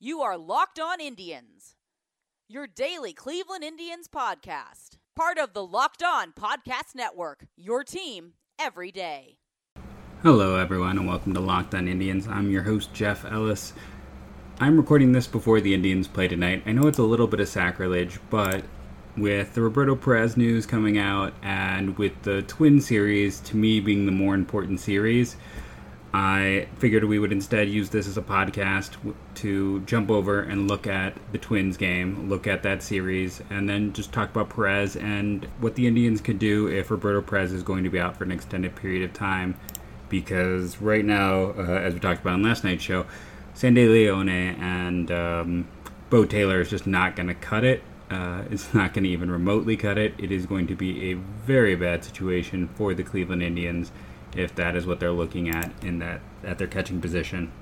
You are Locked On Indians, your daily Cleveland Indians podcast. Part of the Locked On Podcast Network, your team every day. Hello, everyone, and welcome to Locked On Indians. I'm your host, Jeff Ellis. I'm recording this before the Indians play tonight. I know it's a little bit of sacrilege, but with the Roberto Perez news coming out and with the Twin series, to me being the more important series, I figured we would instead use this as a podcast to jump over and look at the Twins game, look at that series, and then just talk about Perez and what the Indians could do if Roberto Perez is going to be out for an extended period of time. Because right now, uh, as we talked about on last night's show, Sandy Leon and um, Beau Taylor is just not going to cut it. Uh, it's not going to even remotely cut it. It is going to be a very bad situation for the Cleveland Indians if that is what they're looking at in that at their catching position.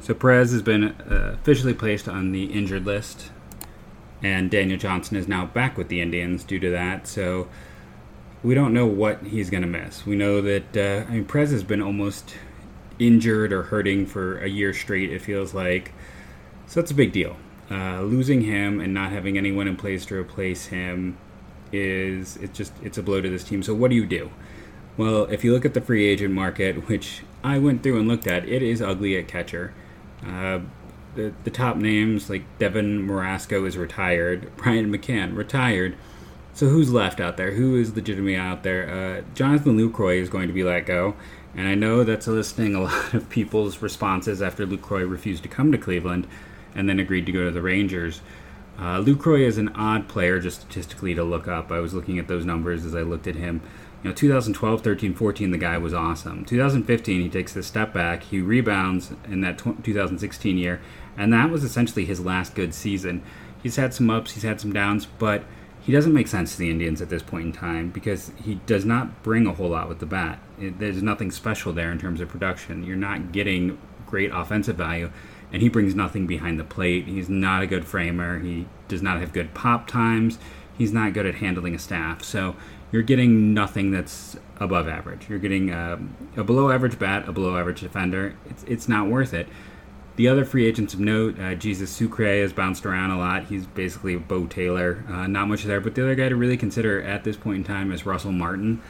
So Perez has been uh, officially placed on the injured list, and Daniel Johnson is now back with the Indians due to that. So we don't know what he's going to miss. We know that uh, I mean Perez has been almost injured or hurting for a year straight. It feels like so that's a big deal. Uh, losing him and not having anyone in place to replace him is it's just it's a blow to this team. So what do you do? Well, if you look at the free agent market, which I went through and looked at, it is ugly at catcher. Uh, the, the top names like Devin Mesoraco is retired, Brian McCann retired. So who's left out there? Who is legitimately out there? Uh, Jonathan Lucroy is going to be let go, and I know that's eliciting a lot of people's responses after Lucroy refused to come to Cleveland, and then agreed to go to the Rangers. Uh, Lucroy is an odd player, just statistically to look up. I was looking at those numbers as I looked at him. You know, 2012, 13, 14, the guy was awesome. 2015, he takes a step back. He rebounds in that 2016 year, and that was essentially his last good season. He's had some ups, he's had some downs, but he doesn't make sense to the Indians at this point in time because he does not bring a whole lot with the bat. It, there's nothing special there in terms of production. You're not getting great offensive value, and he brings nothing behind the plate. He's not a good framer. He does not have good pop times. He's not good at handling a staff. So you're getting nothing that's above average. You're getting a, a below average bat, a below average defender. It's, it's not worth it. The other free agents of note, uh, Jesus Sucre has bounced around a lot. He's basically a Beau Taylor. Uh, not much there. But the other guy to really consider at this point in time is Russell Martin.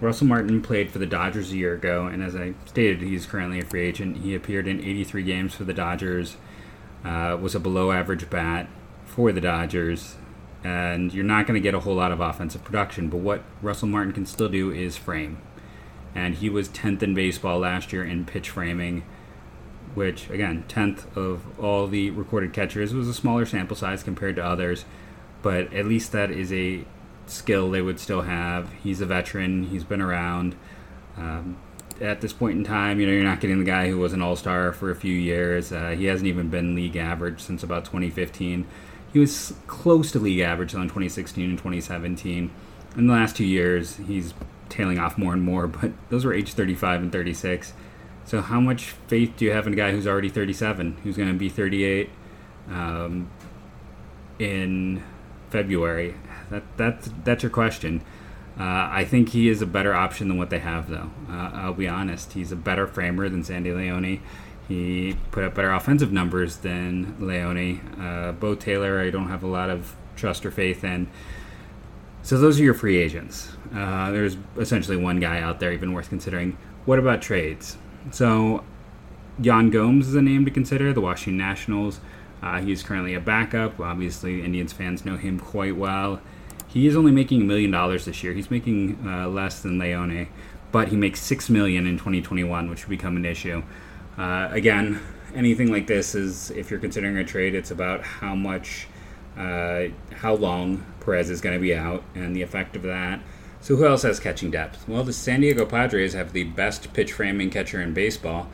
Russell Martin played for the Dodgers a year ago, and as I stated, he's currently a free agent. He appeared in 83 games for the Dodgers, uh, was a below average bat for the Dodgers, and you're not going to get a whole lot of offensive production. But what Russell Martin can still do is frame. And he was 10th in baseball last year in pitch framing, which, again, 10th of all the recorded catchers was a smaller sample size compared to others. But at least that is a skill they would still have. He's a veteran, he's been around. Um, at this point in time, you know, you're not getting the guy who was an all star for a few years. Uh, he hasn't even been league average since about 2015. He was close to league average on 2016 and 2017. In the last two years, he's tailing off more and more, but those were age 35 and 36. So, how much faith do you have in a guy who's already 37, who's going to be 38 um, in February? That, that's, that's your question. Uh, I think he is a better option than what they have, though. Uh, I'll be honest. He's a better framer than Sandy Leon. He put up better offensive numbers than Leon. Uh, Beau Taylor, I don't have a lot of trust or faith in. So those are your free agents. Uh, there's essentially one guy out there even worth considering. What about trades? So Yan Gomes is a name to consider. The Washington Nationals. Uh, he's currently a backup. Obviously, Indians fans know him quite well. He is only making a million dollars this year. He's making uh, less than Leon, but he makes six million in 2021, which would become an issue. Uh, again, anything like this is if you're considering a trade, it's about how much, uh, how long Perez is going to be out and the effect of that. So who else has catching depth? Well, the San Diego Padres have the best pitch framing catcher in baseball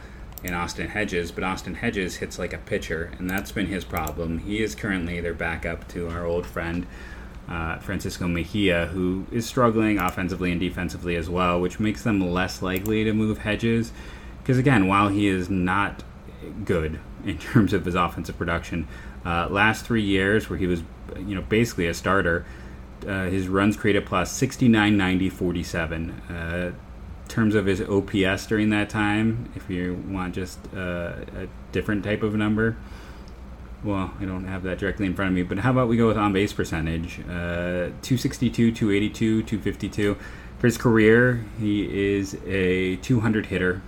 in Austin Hedges, but Austin Hedges hits like a pitcher, and that's been his problem. He is currently their backup to our old friend uh, Francisco Mejia, who is struggling offensively and defensively as well, which makes them less likely to move Hedges because again, while he is not good in terms of his offensive production, uh, last three years where he was, you know, basically a starter, uh, his runs created plus 69, 90, 47. Uh, terms of his OPS during that time, if you want just uh, a different type of number, well, I don't have that directly in front of me, but how about we go with on base percentage? Uh, 262, 282, 252. For his career, he is a 200 hitter.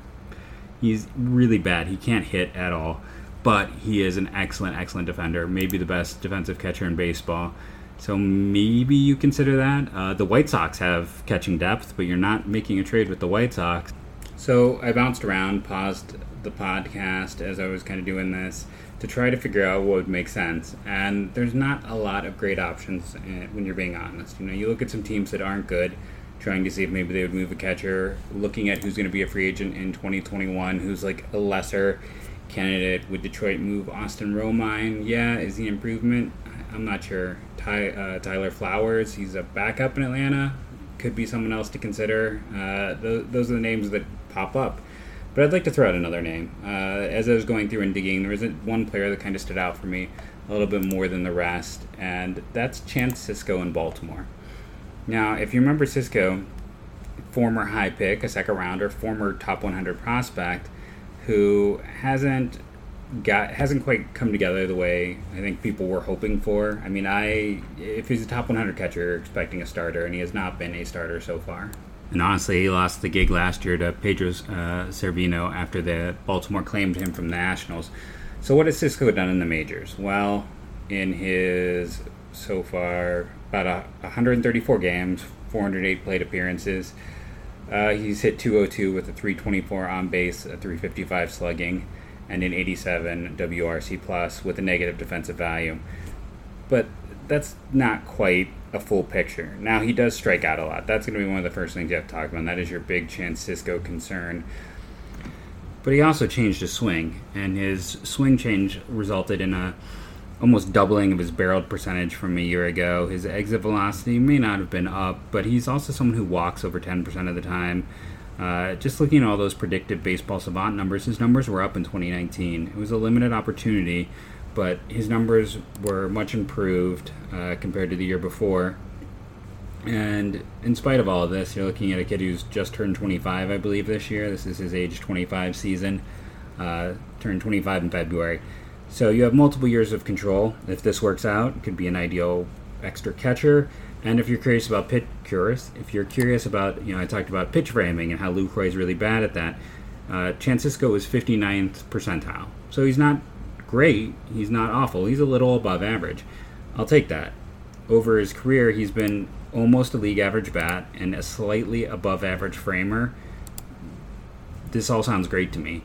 He's really bad. He can't hit at all, but he is an excellent, excellent defender. Maybe the best defensive catcher in baseball. So maybe you consider that. Uh, the White Sox have catching depth, but you're not making a trade with the White Sox. So I bounced around, paused the podcast as I was kind of doing this to try to figure out what would make sense. And there's not a lot of great options eh, when you're being honest. You know, you look at some teams that aren't good, trying to see if maybe they would move a catcher, looking at who's going to be a free agent in 2021, who's like a lesser candidate. Would Detroit move Austin Romine? Yeah, is he improvement? I'm not sure. Ty, uh, Tyler Flowers, he's a backup in Atlanta. Could be someone else to consider. Uh, th- those are the names that pop up. But I'd like to throw out another name. Uh, as I was going through and digging, there was one player that kind of stood out for me a little bit more than the rest, and that's Chance Sisco in Baltimore. Now, if you remember Sisco, former high pick, a second rounder, former top 100 prospect, who hasn't got hasn't quite come together the way I think people were hoping for. I mean, I if he's a top 100 catcher, expecting a starter, and he has not been a starter so far. And honestly, he lost the gig last year to Pedro uh, Severino after the Baltimore claimed him from the Nationals. So what has Sisco done in the majors? Well, in his so far about a, 134 games, 408 plate appearances. Uh, he's hit 202 with a 324 on base, a 355 slugging, and an 87 WRC plus with a negative defensive value. But that's not quite a full picture. Now he does strike out a lot. That's going to be one of the first things you have to talk about. That is your big Chance Sisco concern. But he also changed his swing, and his swing change resulted in a almost doubling of his barreled percentage from a year ago. His exit velocity may not have been up, but he's also someone who walks over 10% of the time. Uh, just looking at all those predictive baseball savant numbers, his numbers were up in 2019. It was a limited opportunity, but his numbers were much improved uh, compared to the year before. And in spite of all of this, you're looking at a kid who's just turned 25, I believe, this year. This is his age 25 season. Uh, turned 25 in February. So you have multiple years of control. If this works out, could be an ideal extra catcher. And if you're curious about pitch curious, if you're curious about, you know, I talked about pitch framing and how Lucroy is really bad at that. Uh, Chance Sisco is 59th percentile, so he's not great. He's not awful. He's a little above average. I'll take that. Over his career, he's been almost a league average bat and a slightly above average framer. This all sounds great to me.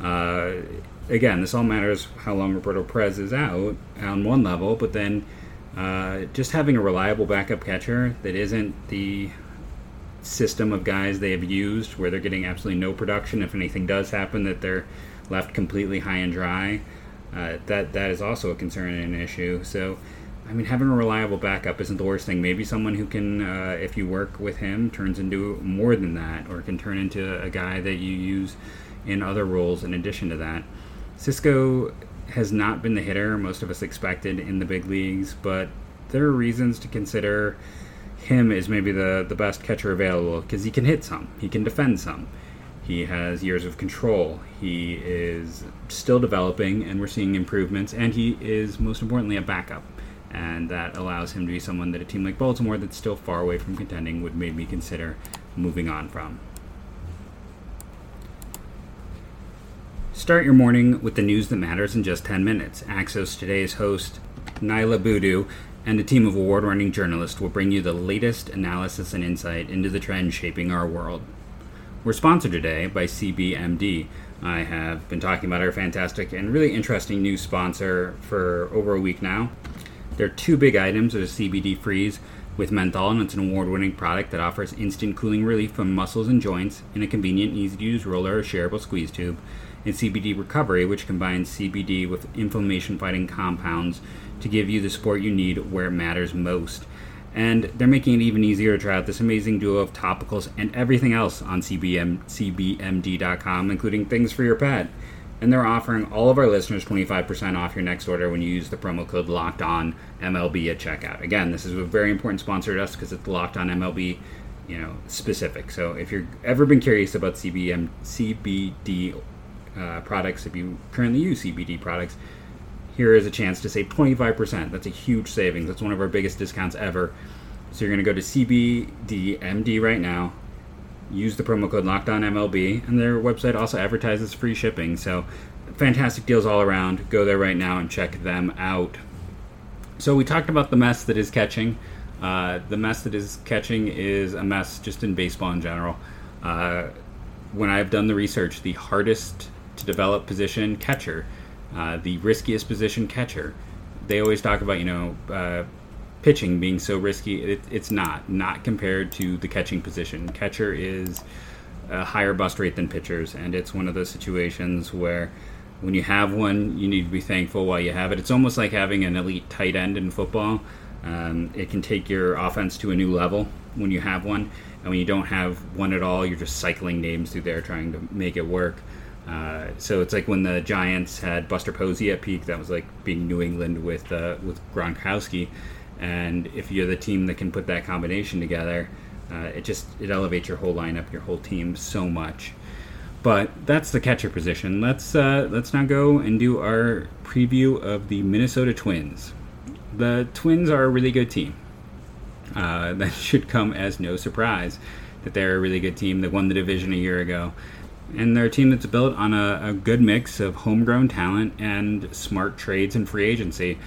Uh, again, this all matters how long Roberto Perez is out on one level, but then uh, just having a reliable backup catcher that isn't the system of guys they have used where they're getting absolutely no production. If anything does happen, that they're left completely high and dry. Uh, that that is also a concern and an issue. So, I mean, having a reliable backup isn't the worst thing. Maybe someone who can, uh, if you work with him, turns into more than that, or can turn into a guy that you use in other roles in addition to that. Sisco has not been the hitter most of us expected in the big leagues, but there are reasons to consider him as maybe the, the best catcher available because he can hit some, he can defend some. He has years of control. He is still developing, and we're seeing improvements. And he is, most importantly, a backup. And that allows him to be someone that a team like Baltimore, that's still far away from contending, would maybe consider moving on from. Start your morning with the news that matters in just 10 minutes. Axios Today's host, Niala Boodhoo, and a team of award winning journalists will bring you the latest analysis and insight into the trends shaping our world. We're sponsored today by CBDMD. I have been talking about our fantastic and really interesting new sponsor for over a week now. There are two big items of CBD Freeze with menthol, and it's an award winning product that offers instant cooling relief from muscles and joints in a convenient, easy to use roller or shareable squeeze tube and CBD Recovery, which combines CBD with inflammation fighting compounds to give you the support you need where it matters most. And they're making it even easier to try out this amazing duo of topicals and everything else on CBM, CBDMD.com, including things for your pet. And they're offering all of our listeners 25% off your next order when you use the promo code Locked On MLB at checkout. Again, this is a very important sponsor to us because it's Locked On MLB, you know, specific. So if you've ever been curious about CBM, CBD uh, products, if you currently use CBD products, here is a chance to save 25%. That's a huge savings. That's one of our biggest discounts ever. So you're going to go to CBDMD right now, use the promo code LockedOnMLB, and their website also advertises free shipping. So fantastic deals all around. Go there right now and check them out. So we talked about the mess that is catching. Uh, the mess that is catching is a mess just in baseball in general. Uh, when I've done the research, the hardest to develop position catcher, uh, the riskiest position catcher. They always talk about you know uh, pitching being so risky. It, it's not not compared to the catching position. Catcher is a higher bust rate than pitchers, and it's one of those situations where when you have one, you need to be thankful while you have it. It's almost like having an elite tight end in football. Um, it can take your offense to a new level when you have one, and when you don't have one at all, you're just cycling names through there trying to make it work. Uh, so it's like when the Giants had Buster Posey at peak. That was like being New England with uh, with Gronkowski. And if you're the team that can put that combination together, uh, it just it elevates your whole lineup, your whole team so much. But that's the catcher position. Let's uh, let's now go and do our preview of the Minnesota Twins. The Twins are a really good team. Uh, that should come as no surprise that they're a really good team that won the division a year ago. And they're a team that's built on a, a good mix of homegrown talent and smart trades and free agency.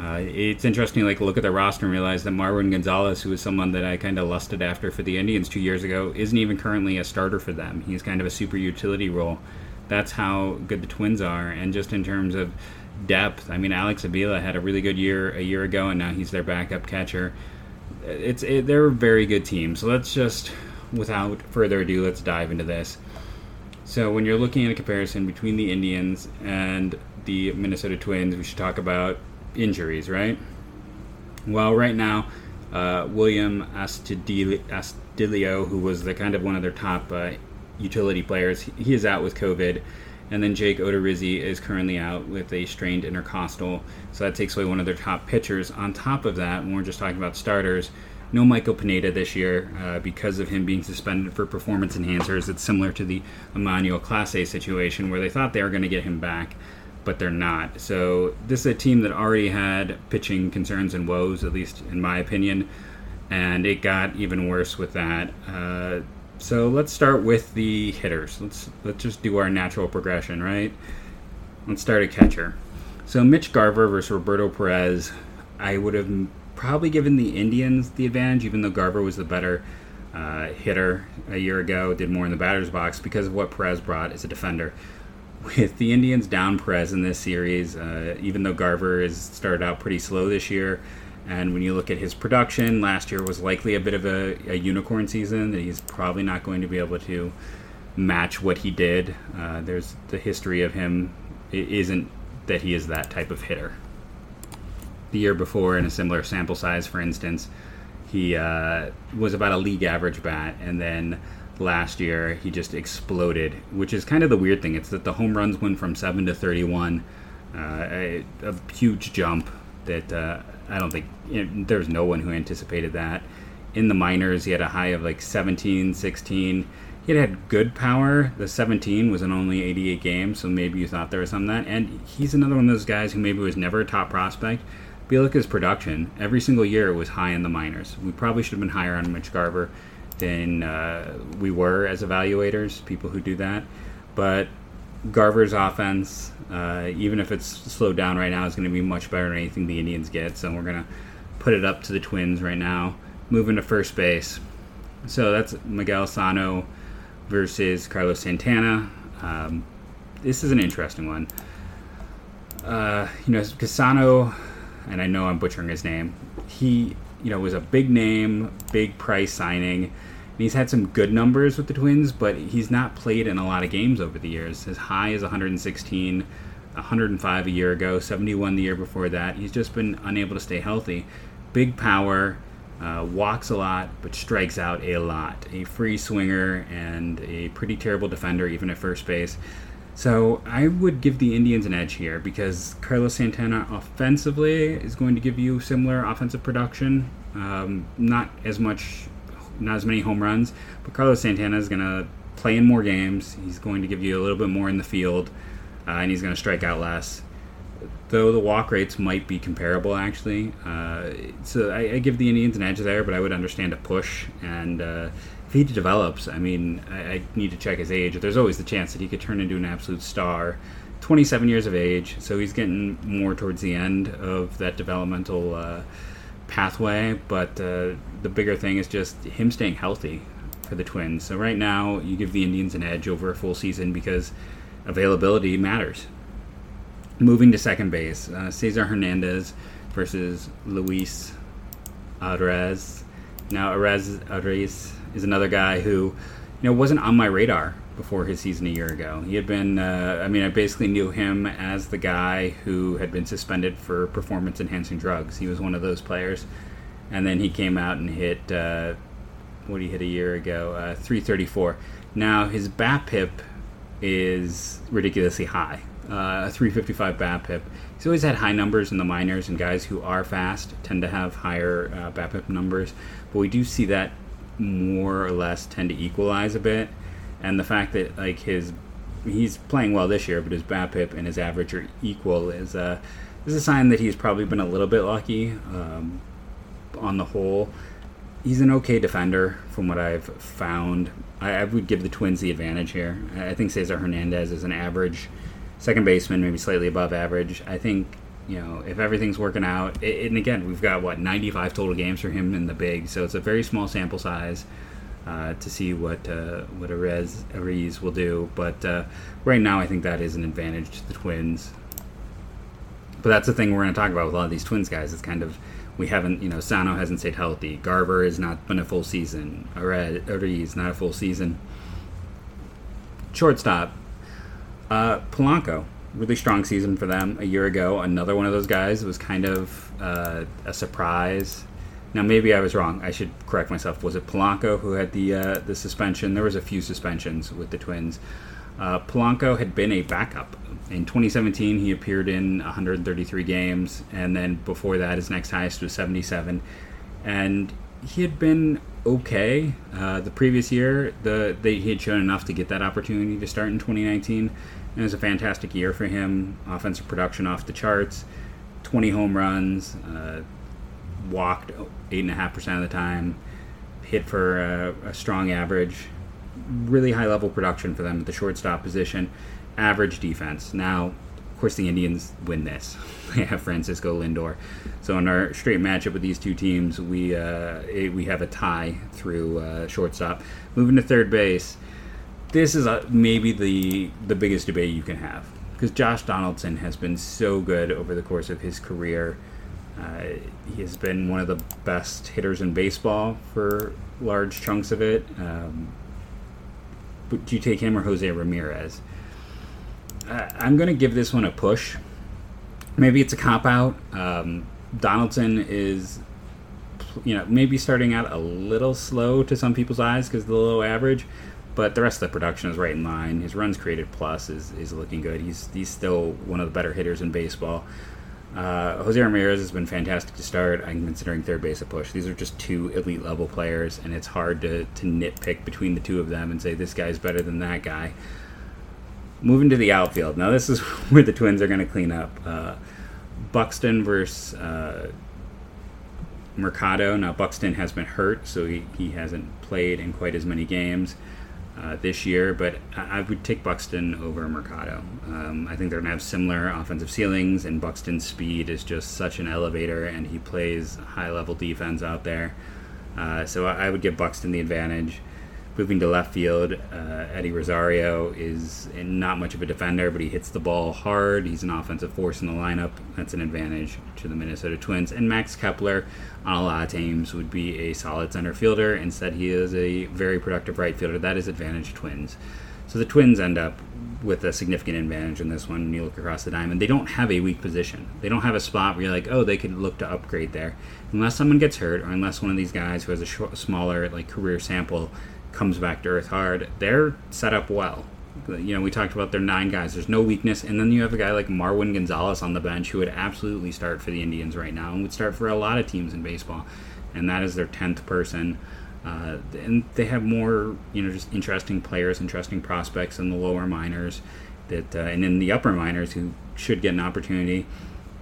Uh, it's interesting, like look at the roster and realize that Marwin Gonzalez, who was someone that I kind of lusted after for the Indians two years ago, isn't even currently a starter for them. He's kind of a super utility role. That's how good the Twins are, and just in terms of depth, I mean, Alex Avila had a really good year a year ago, and now he's their backup catcher. It's it, they're a very good team. So let's just, without further ado, let's dive into this. So when you're looking at a comparison between the Indians and the Minnesota Twins, we should talk about injuries, right? Well, right now, uh, William Astudillo, who was the kind of one of their top uh, utility players, he is out with COVID. And then Jake Odorizzi is currently out with a strained intercostal. So that takes away one of their top pitchers. On top of that, when we're just talking about starters, no Michael Pineda this year uh, because of him being suspended for performance enhancers. It's similar to the Emmanuel Clase situation where they thought they were going to get him back but they're not. So this is a team that already had pitching concerns and woes, at least in my opinion, and it got even worse with that. Uh, so let's start with the hitters. Let's let's just do our natural progression, right? Let's start at catcher. So Mitch Garver versus Roberto Perez. I would have probably given the Indians the advantage, even though Garver was the better uh, hitter a year ago, did more in the batter's box because of what Perez brought as a defender with the Indians down Perez in this series, uh, even though Garver has started out pretty slow this year, and when you look at his production, last year was likely a bit of a, a unicorn season that he's probably not going to be able to match what he did. Uh, there's the history of him it isn't that he is that type of hitter. The year before, in a similar sample size, for instance, he uh, was about a league average bat, and then last year he just exploded, which is kind of the weird thing. It's that the home runs went from seven to thirty-one, uh, a, a, huge jump that uh, I don't think you know, there's no one who anticipated that. In the minors, he had a high of like 17, 16. He had, had good power. The 17 was in only 88 games, so maybe you thought there was some that. And he's another one of those guys who maybe was never a top prospect. His production, every single year was high in the minors. We probably should have been higher on Mitch Garver than uh, we were as evaluators, people who do that. But Garver's offense, uh, even if it's slowed down right now, is going to be much better than anything the Indians get. So we're going to put it up to the Twins right now. Moving to first base. So that's Miguel Sano versus Carlos Santana. Um, this is an interesting one. Uh, you know, Casano, and I know I'm butchering his name. He, you know, was a big name, big price signing and he's had some good numbers with the Twins, but he's not played in a lot of games over the years. His high is 116, 105 a year ago, 71 the year before that. He's just been unable to stay healthy. Big power, uh, walks a lot, but strikes out a lot. A free swinger and a pretty terrible defender, even at first base. So I would give the Indians an edge here because Carlos Santana offensively is going to give you similar offensive production. Um, not as much not as many home runs, but Carlos Santana is going to play in more games. He's going to give you a little bit more in the field, uh, and he's going to strike out less. though the walk rates might be comparable actually. Uh, so I, I, give the Indians an edge there, but I would understand a push. And uh, if he develops, I mean, I, I, need to check his age. There's always the chance that he could turn into an absolute star. 27 years of age, so he's getting more towards the end of that developmental uh, pathway. But uh, the bigger thing is just him staying healthy for the Twins. So right now, you give the Indians an edge over a full season because availability matters. Moving to second base, uh, Cesar Hernandez versus Luis Arraez. Now, Arraez, Arraez is another guy who, you know, wasn't on my radar before his season a year ago. He had been, uh, I mean, I basically knew him as the guy who had been suspended for performance enhancing drugs. He was one of those players. And then he came out and hit, uh, what did he hit a year ago? Uh, 334. Now, his BABIP is ridiculously high uh, a 355 BABIP. He's always had high numbers in the minors, and guys who are fast tend to have higher uh, BABIP numbers. But we do see that more or less tend to equalize a bit, and the fact that like his he's playing well this year, but his BABIP and his average are equal is a uh, is a sign that he's probably been a little bit lucky um, on the whole. He's an okay defender from what I've found. I, I would give the Twins the advantage here. I think Cesar Hernandez is an average second baseman, maybe slightly above average. I think you know if everything's working out, it, and again we've got what 95 total games for him in the big, so it's a very small sample size. Uh, to see what uh, what Arraez, Arraez will do, but uh, right now I think that is an advantage to the Twins. But that's the thing we're going to talk about with a lot of these Twins guys. It's kind of we haven't, you know, Sano hasn't stayed healthy. Garver has not been a full season. Arraez not a full season. Shortstop, uh, Polanco, really strong season for them a year ago. Another one of those guys was kind of uh, a surprise. Now maybe I was wrong. I should correct myself. Was it Polanco who had the uh, the suspension? There was a few suspensions with the Twins. Uh, Polanco had been a backup in 2017. He appeared in 133 games, and then before that, his next highest was 77. And he had been okay. Uh, the previous year, the they, he had shown enough to get that opportunity to start in 2019. It was a fantastic year for him. Offensive production off the charts, 20 home runs, uh, walked 8.5% of the time, hit for a, a strong average. Really high level production for them at the shortstop position. Average defense. Now, of course, the Indians win this. they have Francisco Lindor. So in our straight matchup with these two teams, we uh, we have a tie through uh, shortstop. Moving to third base, this is a, maybe the the biggest debate you can have because Josh Donaldson has been so good over the course of his career. Uh, he has been one of the best hitters in baseball for large chunks of it. Um, but do you take him or Jose Ramirez? Uh, I'm going to give this one a push. Maybe it's a cop out. Um, Donaldson is, you know, maybe starting out a little slow to some people's eyes because the low average but the rest of the production is right in line. His runs created plus is, is looking good. He's he's still one of the better hitters in baseball. Uh, Jose Ramirez has been fantastic to start. I'm considering third base a push. These are just two elite level players, and it's hard to, to nitpick between the two of them and say this guy's better than that guy. Moving to the outfield. Now, this is where the Twins are going to clean up. Uh, Buxton versus uh, Mercado. Now, Buxton has been hurt, so he, he hasn't played in quite as many games uh, this year, but I, would take Buxton over Mercado. Um, I think they're going to have similar offensive ceilings, and Buxton's speed is just such an elevator, and he plays high level defense out there. Uh, so I, I, would give Buxton the advantage. Moving to left field, uh, Eddie Rosario is not much of a defender, but he hits the ball hard. He's an offensive force in the lineup. That's an advantage to the Minnesota Twins. And Max Kepler on a lot of teams would be a solid center fielder. Instead, he is a very productive right fielder. That is advantage Twins. So the Twins end up with a significant advantage in this one when you look across the diamond. They don't have a weak position. They don't have a spot where you're like, oh, they could look to upgrade there. Unless someone gets hurt, or unless one of these guys who has a smaller like career sample comes back to earth hard, they're set up well. You know, we talked about their nine guys. There's no weakness, and then you have a guy like Marwin Gonzalez on the bench who would absolutely start for the Indians right now, and would start for a lot of teams in baseball, and that is their tenth person. Uh, and they have more, you know, just interesting players, interesting prospects in the lower minors, that uh, and in the upper minors who should get an opportunity.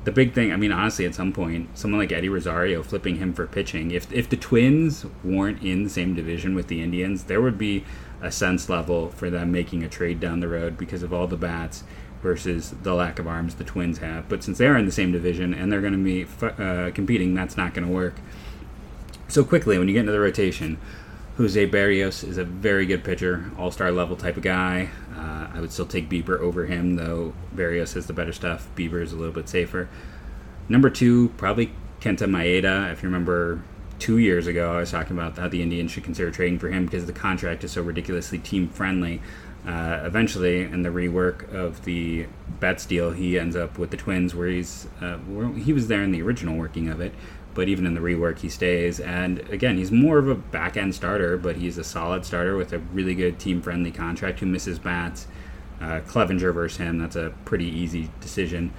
The big thing, I mean, honestly, at some point, someone like Eddie Rosario flipping him for pitching. If if the Twins weren't in the same division with the Indians, there would be a sense level for them making a trade down the road because of all the bats versus the lack of arms the Twins have. But since they're in the same division and they're going to be uh, competing, that's not going to work. So quickly, when you get into the rotation, Jose Berrios is a very good pitcher, all star level type of guy. Uh, I would still take Bieber over him, though Berrios has the better stuff. Bieber is a little bit safer. Number two, probably Kenta Maeda. If you remember two years ago, I was talking about how the Indians should consider trading for him because the contract is so ridiculously team friendly. Uh, eventually, in the rework of the Betts deal, he ends up with the Twins, where he's uh, where he was there in the original working of it, but even in the rework, he stays. And again, he's more of a back end starter, but he's a solid starter with a really good team friendly contract who misses bats. Uh, Clevinger versus him, that's a pretty easy decision.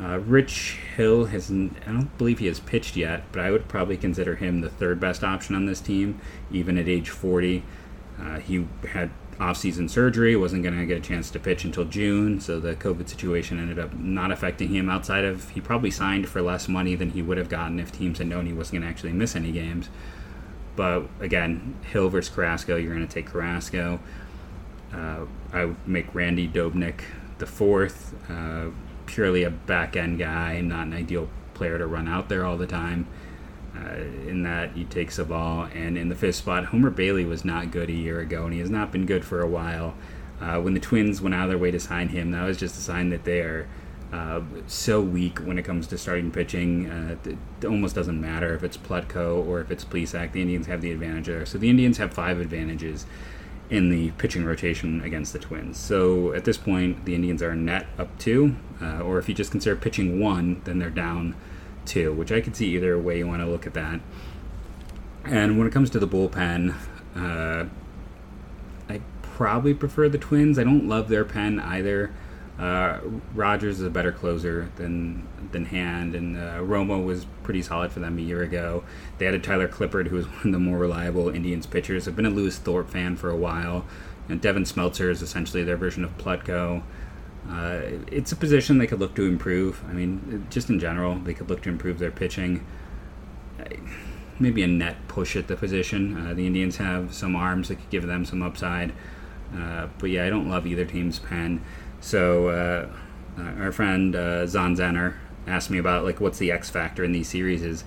Uh, Rich Hill has, I don't believe he has pitched yet, but I would probably consider him the third best option on this team, even at age 40. Uh, he had off-season surgery, wasn't going to get a chance to pitch until June, so the COVID situation ended up not affecting him. Outside of he probably signed for less money than he would have gotten if teams had known he wasn't going to actually miss any games. But again, Hill versus Carrasco, you're going to take Carrasco. Uh, I would make Randy Dobnak the fourth, uh, purely a back end guy, not an ideal player to run out there all the time. Uh, in that he takes take ball. and in the fifth spot, Homer Bailey was not good a year ago, and he has not been good for a while. Uh, when the Twins went out of their way to sign him, that was just a sign that they are uh, so weak when it comes to starting pitching. Uh, it almost doesn't matter if it's Plutko or if it's Plesac. The Indians have the advantage there. So the Indians have five advantages in the pitching rotation against the Twins. So at this point, the Indians are net up two, uh, or if you just consider pitching one, then they're down two, which I could see either way you want to look at that. And when it comes to the bullpen, uh, I probably prefer the Twins. I don't love their pen either. Uh, Rogers is a better closer than than Hand, and uh, Romo was pretty solid for them a year ago. They added Tyler Clippard, who was one of the more reliable Indians pitchers. I've been a Lewis Thorpe fan for a while, and Devin Smeltzer is essentially their version of Plutko. Uh, it's a position they could look to improve. I mean, just in general, they could look to improve their pitching. Maybe a net push at the position. Uh, the Indians have some arms that could give them some upside. Uh, but yeah, I don't love either team's pen. So uh, our friend uh, Zon Zenner asked me about like what's the X factor in these series is.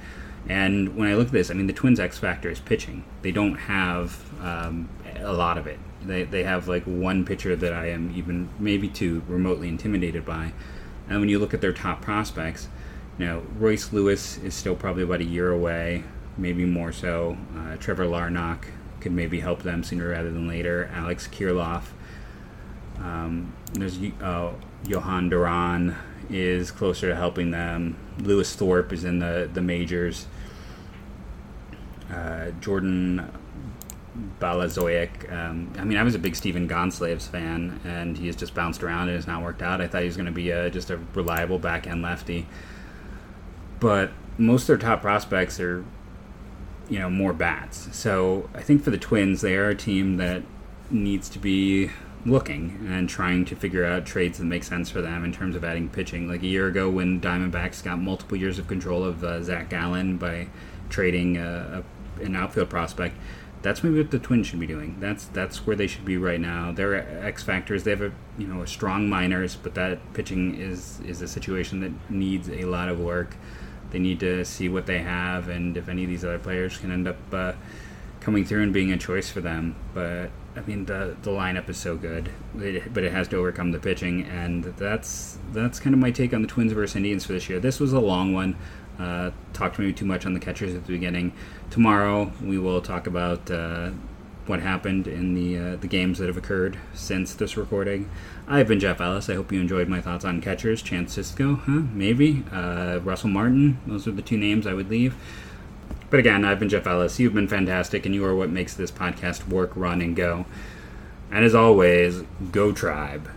And when I look at this, I mean, the Twins' X factor is pitching. They don't have um, a lot of it. They, they have like one pitcher that I am even maybe two remotely intimidated by. And when you look at their top prospects, you know, Royce Lewis is still probably about a year away, maybe more so. Uh, Trevor Larnach could maybe help them sooner rather than later. Alex Kirilloff. Um, there's uh, Jhoan Duran is closer to helping them. Lewis Thorpe is in the, the majors. Uh, Jordan Balazovic. Um, I mean, I was a big Stephen Gonsalves fan, and he has just bounced around and has not worked out. I thought he was going to be a, just a reliable back end lefty. But most of their top prospects are, you know, more bats. So I think for the Twins, they are a team that needs to be looking and trying to figure out trades that make sense for them in terms of adding pitching. Like a year ago, when Diamondbacks got multiple years of control of uh, Zac Gallen by trading uh, a, an outfield prospect that's maybe what the Twins should be doing. That's that's where they should be right now. Their X factors. They have a you know a strong minors, but that pitching is is a situation that needs a lot of work. They need to see what they have, and if any of these other players can end up uh, coming through and being a choice for them. But I mean, the the lineup is so good, it, but it has to overcome the pitching, and that's that's kind of my take on the Twins versus Indians for this year. This was a long one. Uh, talked maybe too much on the catchers at the beginning. Tomorrow we will talk about uh, what happened in the uh, the games that have occurred since this recording. I've been Jeff Ellis. I hope you enjoyed my thoughts on catchers. Chance Sisco, huh? Maybe. Uh, Russell Martin. Those are the two names I would leave. But again, I've been Jeff Ellis. You've been fantastic, and you are what makes this podcast work, run, and go. And as always, go tribe.